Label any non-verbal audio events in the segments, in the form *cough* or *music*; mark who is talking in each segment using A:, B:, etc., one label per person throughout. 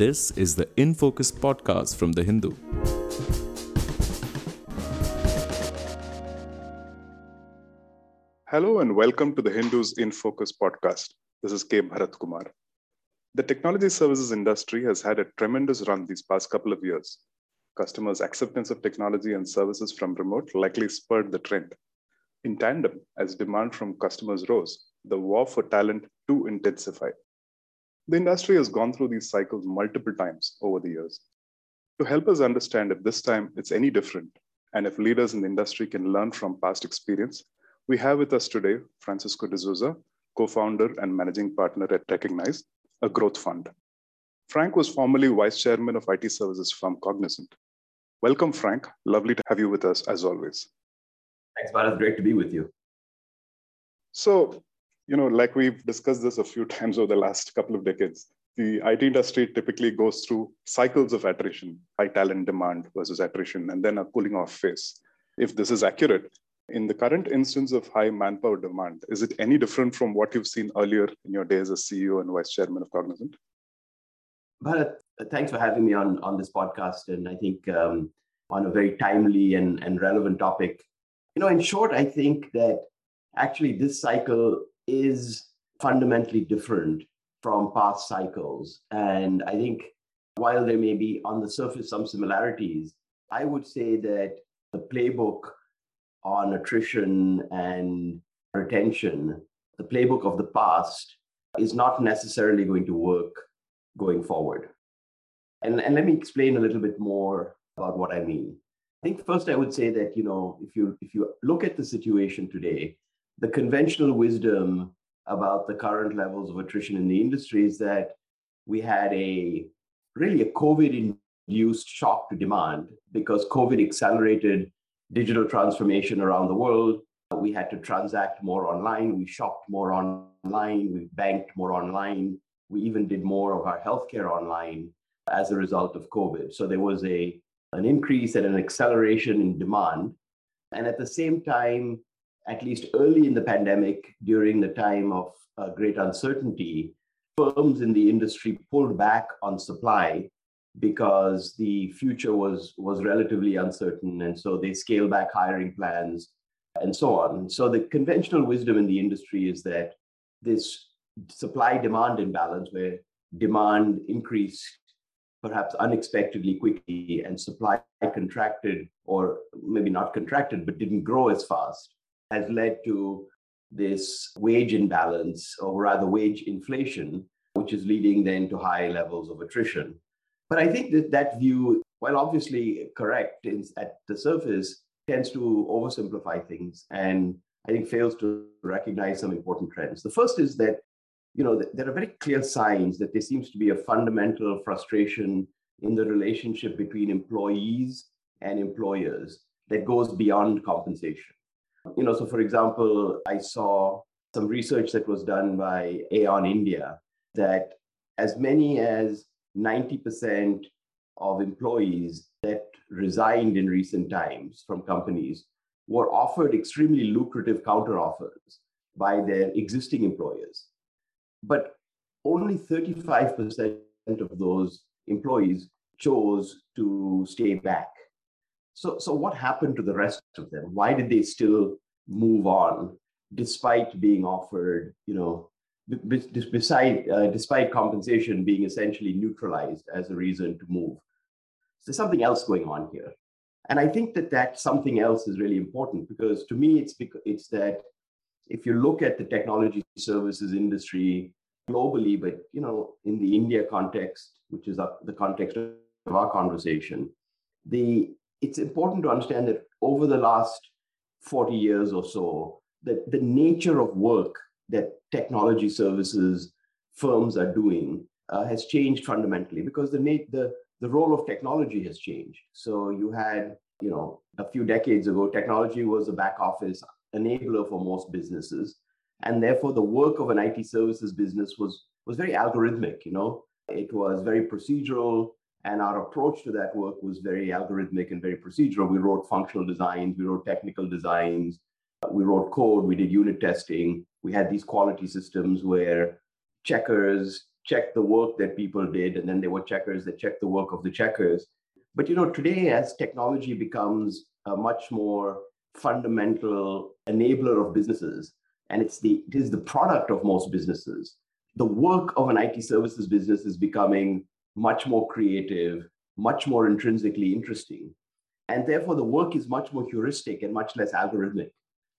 A: This is the In Focus podcast from The Hindu.
B: Hello and welcome to the Hindus in Focus podcast. This is K. Bharat Kumar. The technology services industry has had a tremendous run these past couple of years. Customers' acceptance of technology and services from remote likely spurred the trend. In tandem, as demand from customers rose, the war for talent too intensified. The industry has gone through these cycles multiple times over the years. To help us understand if this time it's any different, and if leaders in the industry can learn from past experience, we have with us today Francisco D'Souza, co founder and managing partner at Recognize, a growth fund. Frank was formerly vice chairman of IT services firm Cognizant. Welcome, Frank. Lovely to have you with us as always.
C: Thanks, Bharat. Great to be with you.
B: So, you know, like we've discussed this a few *laughs* times over the last couple of decades, the IT industry typically goes through cycles of attrition, high talent demand versus attrition, and then a cooling off phase. If this is accurate, in the current instance of high manpower demand, is it any different from what you've seen earlier in your days as CEO and vice chairman of Cognizant?
C: Bharat, thanks for having me on, on this podcast. And I think um, on a very timely and, and relevant topic. You know, in short, I think that actually this cycle is fundamentally different from past cycles. And I think while there may be on the surface some similarities, I would say that the playbook on attrition and retention, the playbook of the past is not necessarily going to work going forward. And, and let me explain a little bit more about what I mean. I think first I would say that, you know, if you if you look at the situation today, the conventional wisdom about the current levels of attrition in the industry is that we had a really a COVID induced shock to demand because COVID accelerated digital transformation around the world. We had to transact more online. We shopped more online. We banked more online. We even did more of our healthcare online as a result of COVID. So there was a, an increase and an acceleration in demand. And at the same time, at least early in the pandemic, during the time of uh, great uncertainty, firms in the industry pulled back on supply because the future was was relatively uncertain and so they scaled back hiring plans and so on. So the conventional wisdom in the industry is that this supply demand imbalance where demand increased perhaps unexpectedly quickly and supply contracted or maybe not contracted but didn't grow as fast has led to this wage imbalance or rather wage inflation which is leading then to high levels of attrition but I think that that view, while obviously correct at the surface, tends to oversimplify things and I think fails to recognize some important trends. The first is that you know there are very clear signs that there seems to be a fundamental frustration in the relationship between employees and employers that goes beyond compensation. You know, so for example, I saw some research that was done by Aon India that as many as 90% of employees that resigned in recent times from companies were offered extremely lucrative counteroffers by their existing employers. But only 35% of those employees chose to stay back. So, so what happened to the rest of them? Why did they still move on despite being offered, you know, beside, uh, despite compensation being essentially neutralized as a reason to move. So there's something else going on here. And I think that that something else is really important because to me, it's, it's that if you look at the technology services industry globally, but you know, in the India context, which is the context of our conversation, the it's important to understand that over the last 40 years or so, that the nature of work that technology services firms are doing uh, has changed fundamentally because the, the, the role of technology has changed. So you had, you know, a few decades ago, technology was a back office enabler for most businesses. And therefore the work of an IT services business was, was very algorithmic, you know, it was very procedural. And our approach to that work was very algorithmic and very procedural. We wrote functional designs, we wrote technical designs, we wrote code, we did unit testing. We had these quality systems where checkers check the work that people did, and then there were checkers that checked the work of the checkers. But you know, today as technology becomes a much more fundamental enabler of businesses, and it's the it is the product of most businesses. The work of an IT services business is becoming much more creative, much more intrinsically interesting. And therefore, the work is much more heuristic and much less algorithmic.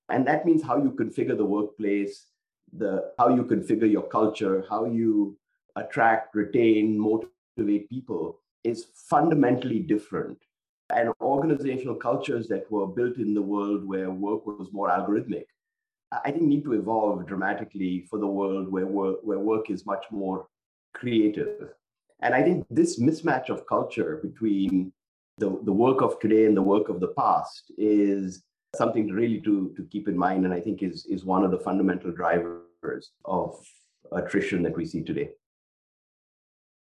C: And that means how you configure the workplace, the how you configure your culture, how you attract, retain, motivate people is fundamentally different. And organizational cultures that were built in the world where work was more algorithmic, I think need to evolve dramatically for the world where work, where work is much more creative. And I think this mismatch of culture between the, the work of today and the work of the past is something really to, to keep in mind and i think is, is one of the fundamental drivers of attrition that we see today.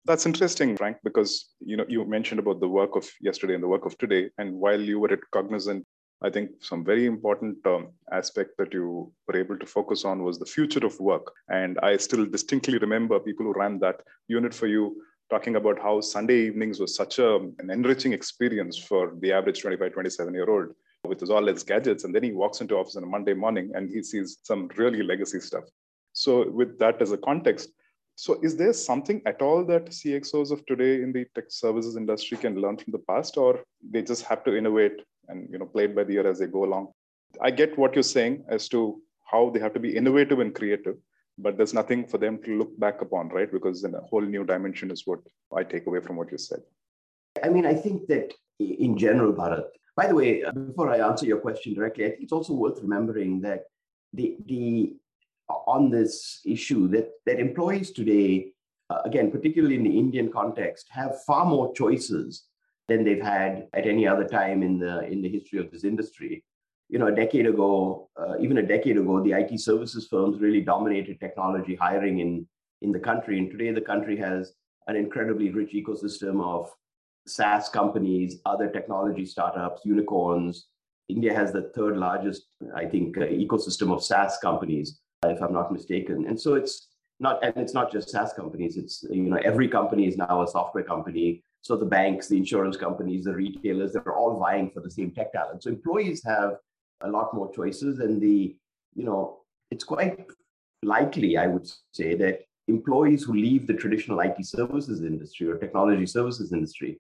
B: That's interesting frank because you know you mentioned about the work of yesterday and the work of today. And while you were at cognizant i think some very important um, aspect that you were able to focus on was the future of work. And i still distinctly remember people who ran that unit for you talking about how sunday evenings was such a, an enriching experience for the average 25 27 year old with his all his gadgets. And then he walks into office on a Monday morning and he sees some really legacy stuff. So with that as a context, so is there something at all that CXOs of today in the tech services industry can learn from the past, or they just have to innovate and you know play it by the ear as they go along? I get what you're saying as to how they have to be innovative and creative, but there's nothing for them to look back upon, right? Because a whole new dimension is what I take away from what you said.
C: I mean, I think that in general, Bharat, by the way, uh, before I answer your question directly, I think it's also worth remembering that the the on this issue that that employees today, uh, again, particularly in the Indian context, have far more choices than they've had at any other time in the in the history of this industry. You know, a decade ago, uh, even a decade ago, the IT services firms really dominated technology hiring in in the country, and today the country has an incredibly rich ecosystem of SaaS companies, other technology startups, unicorns. India has the third largest, I think, uh, ecosystem of SaaS companies, if I'm not mistaken. And so it's not, and it's not just SaaS companies. It's you know every company is now a software company. So the banks, the insurance companies, the retailers, they're all vying for the same tech talent. So employees have a lot more choices, and the you know it's quite likely, I would say, that employees who leave the traditional IT services industry or technology services industry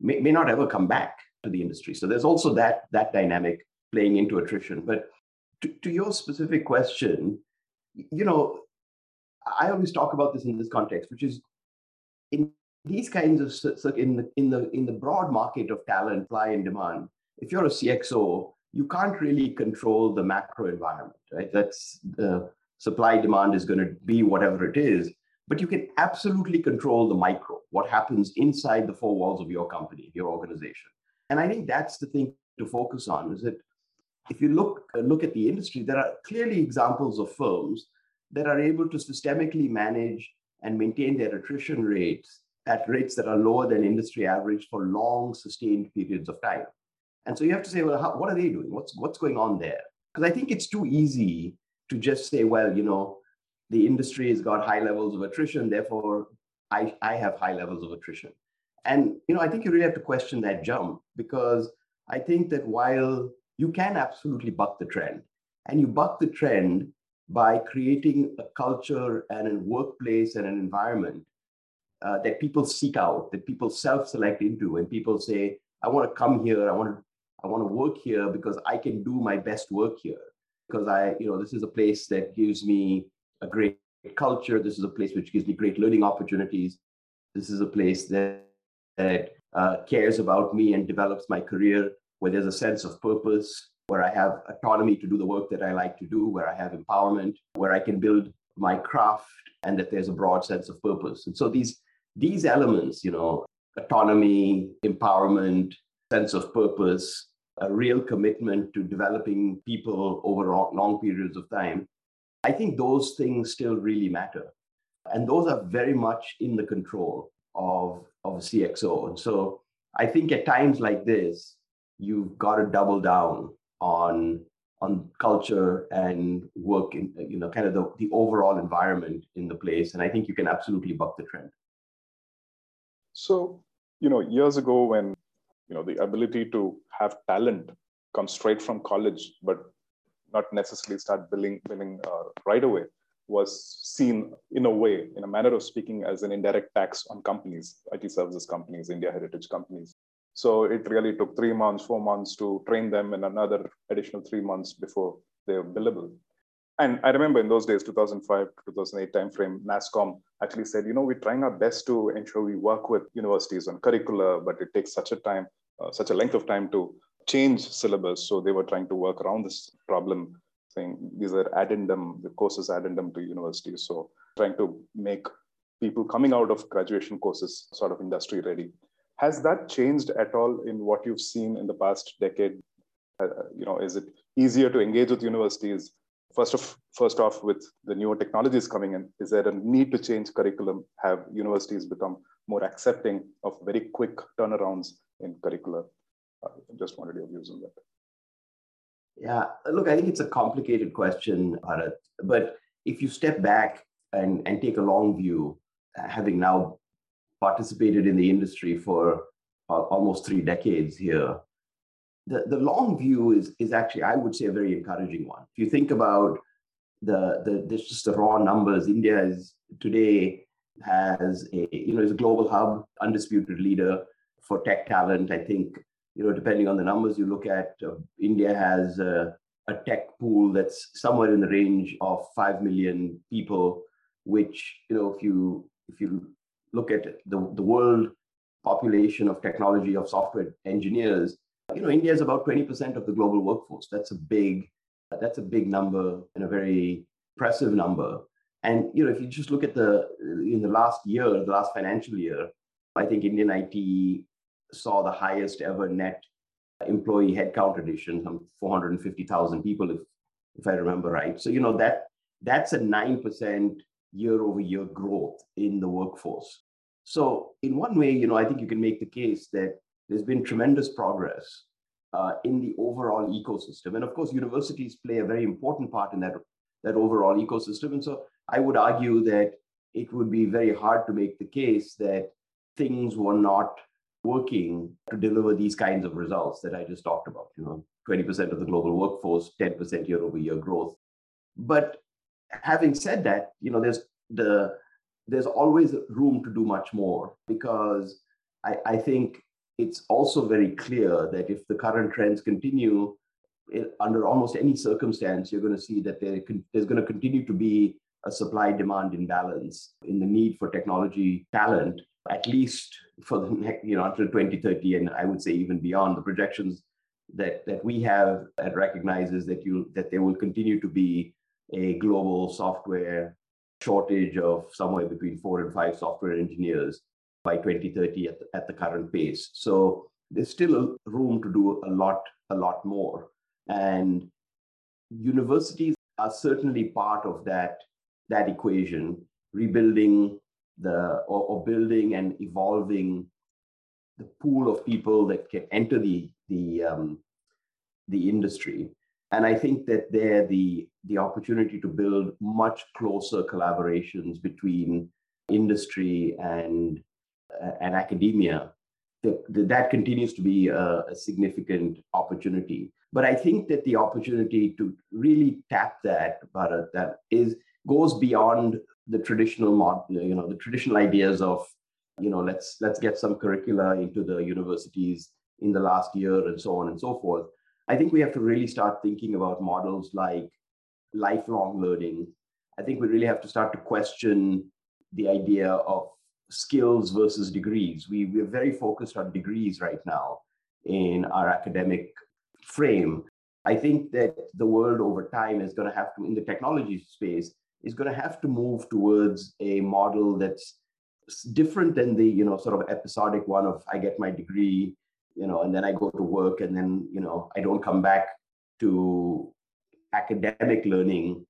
C: may, may not ever come back to the industry. So there's also that that dynamic playing into attrition. But to, to your specific question, you know, I always talk about this in this context, which is in these kinds of in the in the in the broad market of talent, supply and demand. If you're a CXO, you can't really control the macro environment, right? That's the supply demand is going to be whatever it is but you can absolutely control the micro, what happens inside the four walls of your company, your organization. And I think that's the thing to focus on is that if you look, look at the industry, there are clearly examples of firms that are able to systemically manage and maintain their attrition rates at rates that are lower than industry average for long sustained periods of time. And so you have to say, well, how, what are they doing? What's, what's going on there? Because I think it's too easy to just say, well, you know, the industry has got high levels of attrition, therefore I, I have high levels of attrition. And you know, I think you really have to question that jump because I think that while you can absolutely buck the trend, and you buck the trend by creating a culture and a workplace and an environment uh, that people seek out, that people self-select into, and people say, "I want to come here. I want to, I want to work here because I can do my best work here because I, you know, this is a place that gives me a great culture. This is a place which gives me great learning opportunities. This is a place that, that uh, cares about me and develops my career, where there's a sense of purpose, where I have autonomy to do the work that I like to do, where I have empowerment, where I can build my craft, and that there's a broad sense of purpose. And so these these elements, you know, autonomy, empowerment, sense of purpose, a real commitment to developing people over long periods of time I think those things still really matter. And those are very much in the control of, of CXO. And so I think at times like this, you've got to double down on, on culture and work in you know kind of the, the overall environment in the place and i think you can absolutely buck the trend
B: so you know years ago when you know the ability to have talent come straight from college but not necessarily start billing billing uh, right away was seen in a way in a manner of speaking as an indirect tax on companies it services companies india heritage companies so it really took three months, four months to train them, and another additional three months before they were billable. And I remember in those days, 2005 to 2008 timeframe, NASSCOM actually said, you know, we're trying our best to ensure we work with universities on curricula, but it takes such a time, uh, such a length of time to change syllabus. So they were trying to work around this problem, saying these are addendum, the courses addendum to universities. So trying to make people coming out of graduation courses sort of industry ready. Has that changed at all in what you've seen in the past decade? Uh, you know, is it easier to engage with universities? First of first off, with the newer technologies coming in, is there a need to change curriculum? Have universities become more accepting of very quick turnarounds in curricula? Uh, just wanted your views on that.
C: Yeah, look, I think it's a complicated question, Bharat. But if you step back and, and take a long view, having now participated in the industry for almost three decades here. The, the long view is, is actually, I would say, a very encouraging one. If you think about the, the, the just the raw numbers, India is today has a, you know, is a global hub, undisputed leader for tech talent. I think, you know, depending on the numbers you look at, uh, India has a, a tech pool that's somewhere in the range of 5 million people, which, you know, if you if you look at the, the world population of technology of software engineers, you know, India is about 20% of the global workforce. That's a big, that's a big number and a very impressive number. And you know, if you just look at the in the last year, the last financial year, I think Indian IT saw the highest ever net employee headcount addition, some 450,000 people, if if I remember right. So you know that that's a nine percent year over year growth in the workforce. So, in one way, you know, I think you can make the case that there's been tremendous progress uh, in the overall ecosystem. And of course, universities play a very important part in that, that overall ecosystem. And so I would argue that it would be very hard to make the case that things were not working to deliver these kinds of results that I just talked about, you know, 20% of the global workforce, 10% year over year growth. But having said that, you know, there's the there's always room to do much more because I, I think it's also very clear that if the current trends continue, it, under almost any circumstance, you're going to see that there, there's going to continue to be a supply demand imbalance in the need for technology talent, at least for the next, you know, until 2030, and I would say even beyond. The projections that that we have that recognizes that you that there will continue to be a global software shortage of somewhere between four and five software engineers by 2030 at the, at the current pace. So there's still room to do a lot, a lot more. And universities are certainly part of that, that equation, rebuilding the or, or building and evolving the pool of people that can enter the the um, the industry and I think that there the the opportunity to build much closer collaborations between industry and Uh, and academia that, that continues to be a, a, significant opportunity. But I think that the opportunity to really tap that, Bharat, that is goes beyond the traditional mod, you know, the traditional ideas of, you know, let's let's get some curricula into the universities in the last year and so on and so forth. I think we have to really start thinking about models like lifelong learning. I think we really have to start to question the idea of skills versus degrees. We, we're very focused on degrees right now in our academic frame. I think that the world over time is going to have to, in the technology space, is going to have to move towards a model that's different than the you know sort of episodic one of I get my degree you know, and then I go to work and then, you know, I don't come back to academic learning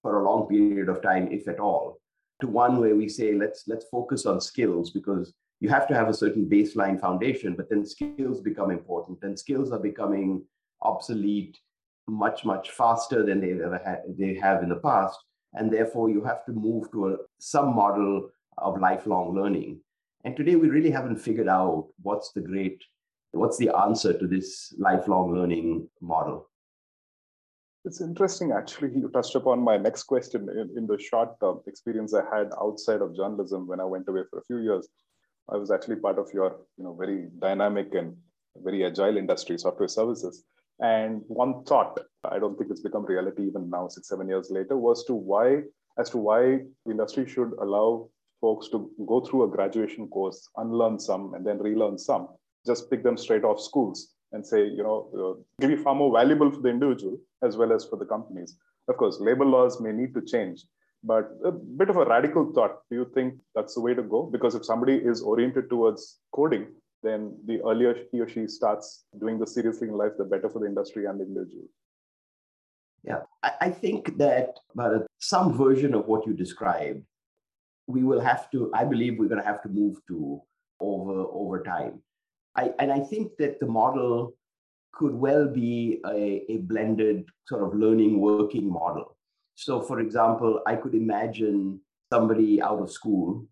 C: for a long period of time, if at all, to one where we say, let's let's focus on skills because you have to have a certain baseline foundation, but then skills become important and skills are becoming obsolete much, much faster than they've ever had, they have in the past. And therefore, you have to move to a, some model of lifelong learning. And today, we really haven't figured out what's the great, what's the answer to this lifelong learning model.
B: It's interesting, actually. You touched upon my next question in, in the short term experience I had outside of journalism when I went away for a few years. I was actually part of your, you know, very dynamic and very agile industry, software services. And one thought, I don't think it's become reality even now, six, seven years later, was to why, as to why industry should allow folks to go through a graduation course, unlearn some, and then relearn some. Just pick them straight off schools and say, you know, uh, give you far more valuable for the individual as well as for the companies. Of course, labor laws may need to change, but a bit of a radical thought. Do you think that's the way to go? Because if somebody is oriented towards coding, then the earlier he or she starts doing this seriously in life, the better for the industry and the individual.
C: Yeah, I, think that but some version of what you described, we will have to, I believe we're going to have to move to over over time. I, and I think that the model could well be a, a blended sort of learning working model. So, for example, I could imagine somebody out of school,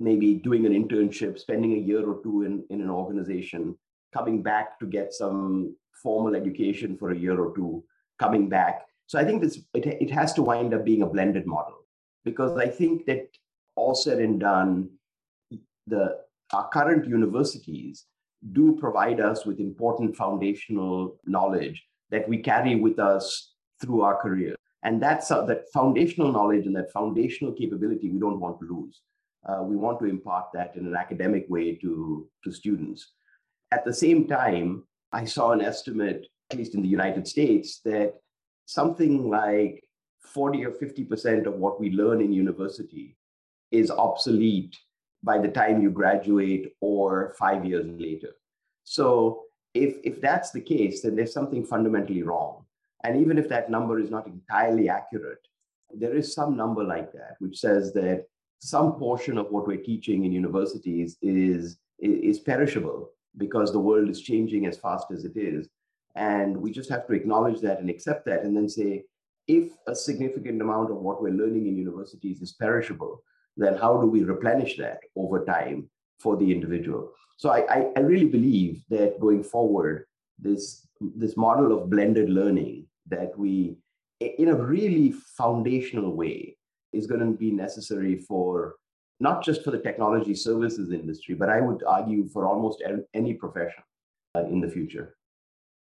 C: maybe doing an internship, spending a year or two in, in an organization, coming back to get some formal education for a year or two, coming back. So I think this it, it has to wind up being a blended model because I think that all said and done, the our current universities do provide us with important foundational knowledge that we carry with us through our career. And that's uh, that foundational knowledge and that foundational capability we don't want to lose. Uh, we want to impart that in an academic way to, to students. At the same time, I saw an estimate, at least in the United States, that something like 40 or 50% of what we learn in university is obsolete by the time you graduate or five years later. So if, if that's the case, then there's something fundamentally wrong. And even if that number is not entirely accurate, there is some number like that, which says that some portion of what we're teaching in universities is, is perishable because the world is changing as fast as it is. And we just have to acknowledge that and accept that and then say, if a significant amount of what we're learning in universities is perishable, then how do we replenish that over time for the individual? So I, I, really believe that going forward, this, this model of blended learning that we, in a really foundational way, is going to be necessary for not just for the technology services industry, but I would argue for almost any profession uh, in the future.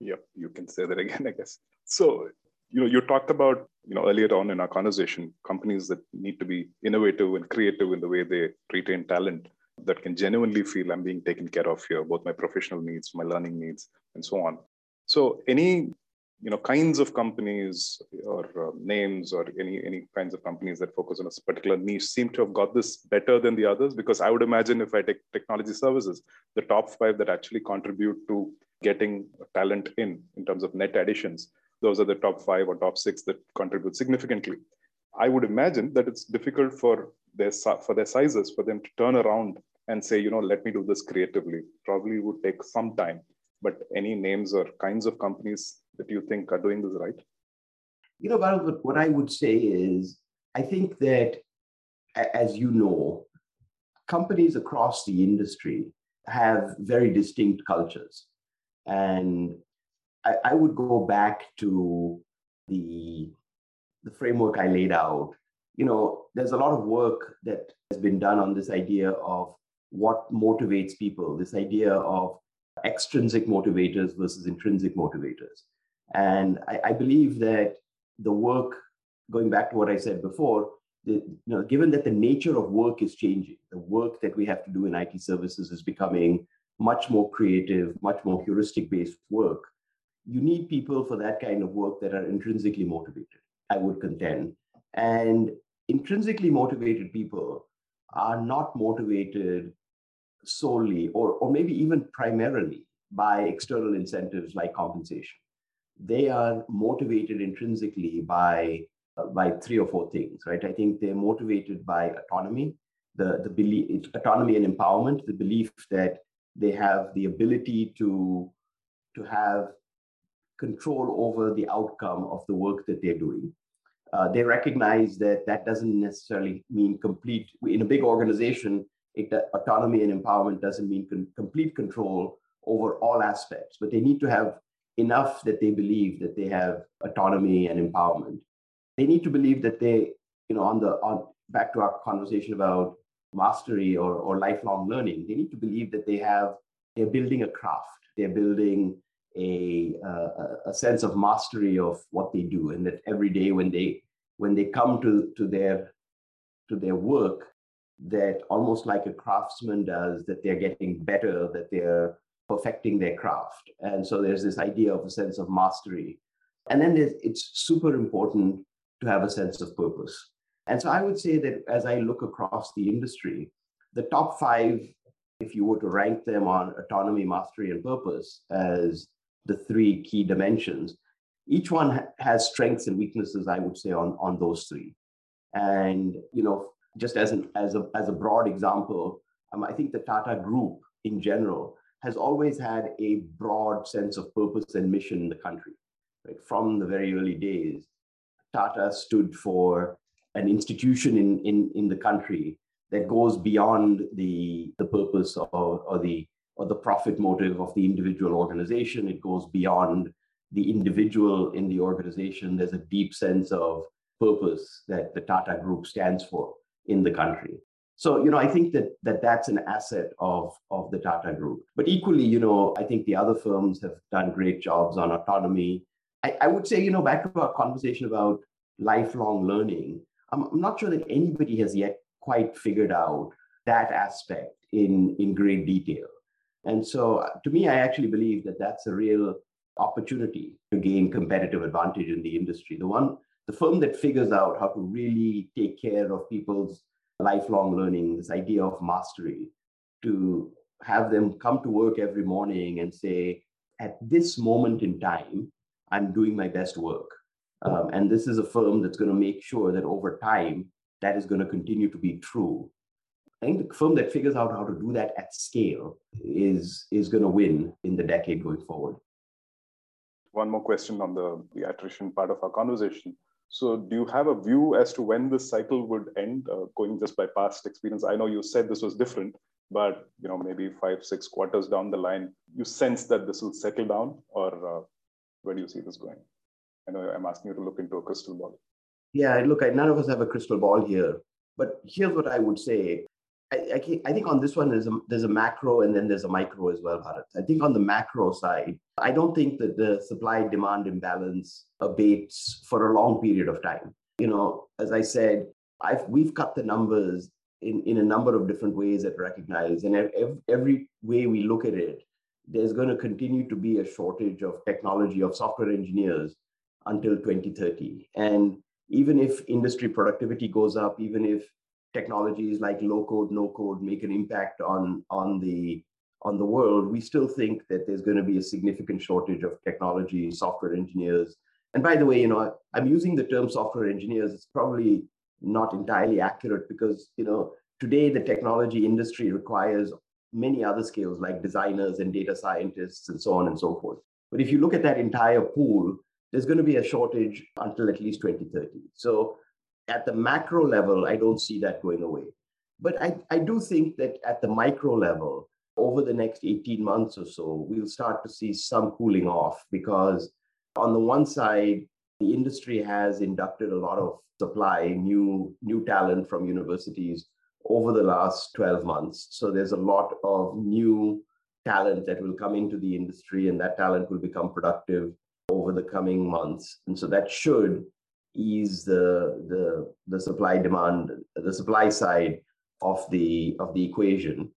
B: Yep, you can say that again, I guess. So you know you talked about you know earlier on in our conversation companies that need to be innovative and creative in the way they retain talent that can genuinely feel i'm being taken care of here both my professional needs my learning needs and so on. So any you know kinds of companies or uh, names or any any kinds of companies that focus on a particular niche seem to have got this better than the others because i would imagine if i take technology services the top 5 that actually contribute to getting talent in in terms of net additions those are the top five or top six that contribute significantly. I would imagine that it's difficult for their for their sizes for them to turn around and say, you know, let me do this creatively. Probably would take some time. But any names or kinds of companies that you think are doing this right?
C: You know, Bharat, what I would say is, I think that, as you know, companies across the industry have very distinct cultures. And I, I would go back to the the framework I laid out. You know, there's a lot of work that has been done on this idea of what motivates people, this idea of extrinsic motivators versus intrinsic motivators. And I, I believe that the work, going back to what I said before, the, you know, given that the nature of work is changing, the work that we have to do in IT services is becoming much more creative, much more heuristic based work you need people for that kind of work that are intrinsically motivated, I would contend. And intrinsically motivated people are not motivated solely or, or maybe even primarily by external incentives like compensation. They are motivated intrinsically by, uh, by three or four things, right? I think they're motivated by autonomy, the, the belief, autonomy and empowerment, the belief that they have the ability to, to have control over the outcome of the work that they're doing. Uh, they recognize that that doesn't necessarily mean complete, in a big organization, it, uh, autonomy and empowerment doesn't mean con- complete control over all aspects, but they need to have enough that they believe that they have autonomy and empowerment. They need to believe that they, you know, on the on back to our conversation about mastery or, or lifelong learning, they need to believe that they have they're building a craft, they're building a, uh, a sense of mastery of what they do, and that every day when they when they come to, to their to their work, that almost like a craftsman does, that they're getting better, that they're perfecting their craft. And so there's this idea of a sense of mastery. And then it's super important to have a sense of purpose. And so I would say that as I look across the industry, the top five, if you were to rank them on autonomy, mastery, and purpose as the three key dimensions, each one has strengths and weaknesses, I would say, on, on those three. And, you know, just as, an, as, a, as a broad example, um, I think the Tata Group in general has always had a broad sense of purpose and mission in the country. Right? From the very early days, Tata stood for an institution in, in, in the country that goes beyond the, the purpose or, or, the, or the profit motive of the individual organization. It goes beyond the individual in the organization. There's a deep sense of purpose that the Tata Group stands for in the country. So, you know, I think that, that that's an asset of, of the Tata Group. But equally, you know, I think the other firms have done great jobs on autonomy. I, I would say, you know, back to our conversation about lifelong learning, I'm, I'm not sure that anybody has yet quite figured out that aspect in, in great detail. And so, uh, to me, I actually believe that that's a real opportunity to gain competitive advantage in the industry. The one, the firm that figures out how to really take care of people's lifelong learning, this idea of mastery, to have them come to work every morning and say, at this moment in time, I'm doing my best work. Um, and this is a firm that's going to make sure that over time, that is going to continue to be true. I think the firm that figures out how to do that at scale is, is going to win in the decade going forward.
B: One more question on the, the attrition part of our conversation. So, do you have a view as to when this cycle would end? Uh, going just by past experience, I know you said this was different, but you know maybe five, six quarters down the line, you sense that this will settle down, or uh, where do you see this going? I know I'm asking you to look into a crystal ball.
C: Yeah, look, none of us have a crystal ball here, but here's what I would say. I, I, think on this one there's a there's a macro and then there's a micro as well, Bharat. I think on the macro side, I don't think that the supply demand imbalance abates for a long period of time. You know, as I said, I've we've cut the numbers in, in a number of different ways that recognize, and every, every way we look at it, there's going to continue to be a shortage of technology of software engineers until 2030. And even if industry productivity goes up, even if technologies like low code, no code make an impact on, on, the, on the world, we still think that there's going to be a significant shortage of technology, software engineers. And by the way, you know, I'm using the term software engineers. It's probably not entirely accurate because, you know, today the technology industry requires many other skills like designers and data scientists and so on and so forth. But if you look at that entire pool, there's going to be a shortage until at least 2030. So at the macro level, I don't see that going away. But I, I do think that at the micro level, over the next 18 months or so, we'll start to see some cooling off because, on the one side, the industry has inducted a lot of supply, new, new talent from universities over the last 12 months. So there's a lot of new talent that will come into the industry, and that talent will become productive over the coming months. And so that should ease the the the supply demand the supply side of the of the equation.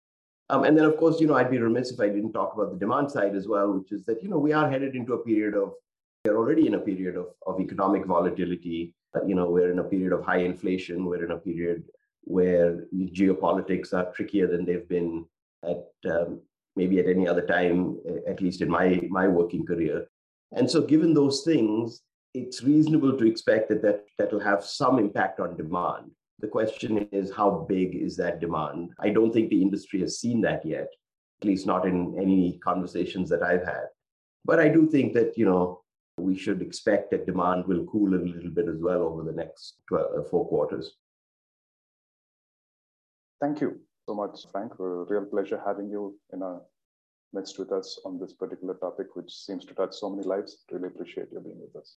C: Um, and then of course you know i'd be remiss if i didn't talk about the demand side as well which is that you know we are headed into a period of we're already in a period of, of economic volatility uh, you know we're in a period of high inflation we're in a period where geopolitics are trickier than they've been at um, maybe at any other time at least in my my working career. And so given those things it's reasonable to expect that, that that will have some impact on demand. The question is, how big is that demand? I don't think the industry has seen that yet, at least not in any conversations that I've had. But I do think that, you know, we should expect that demand will cool a little bit as well over the next 12, uh, four quarters.
B: Thank you so much, Frank. A real pleasure having you in our midst with us on this particular topic, which seems to touch so many lives. Really appreciate you being with us.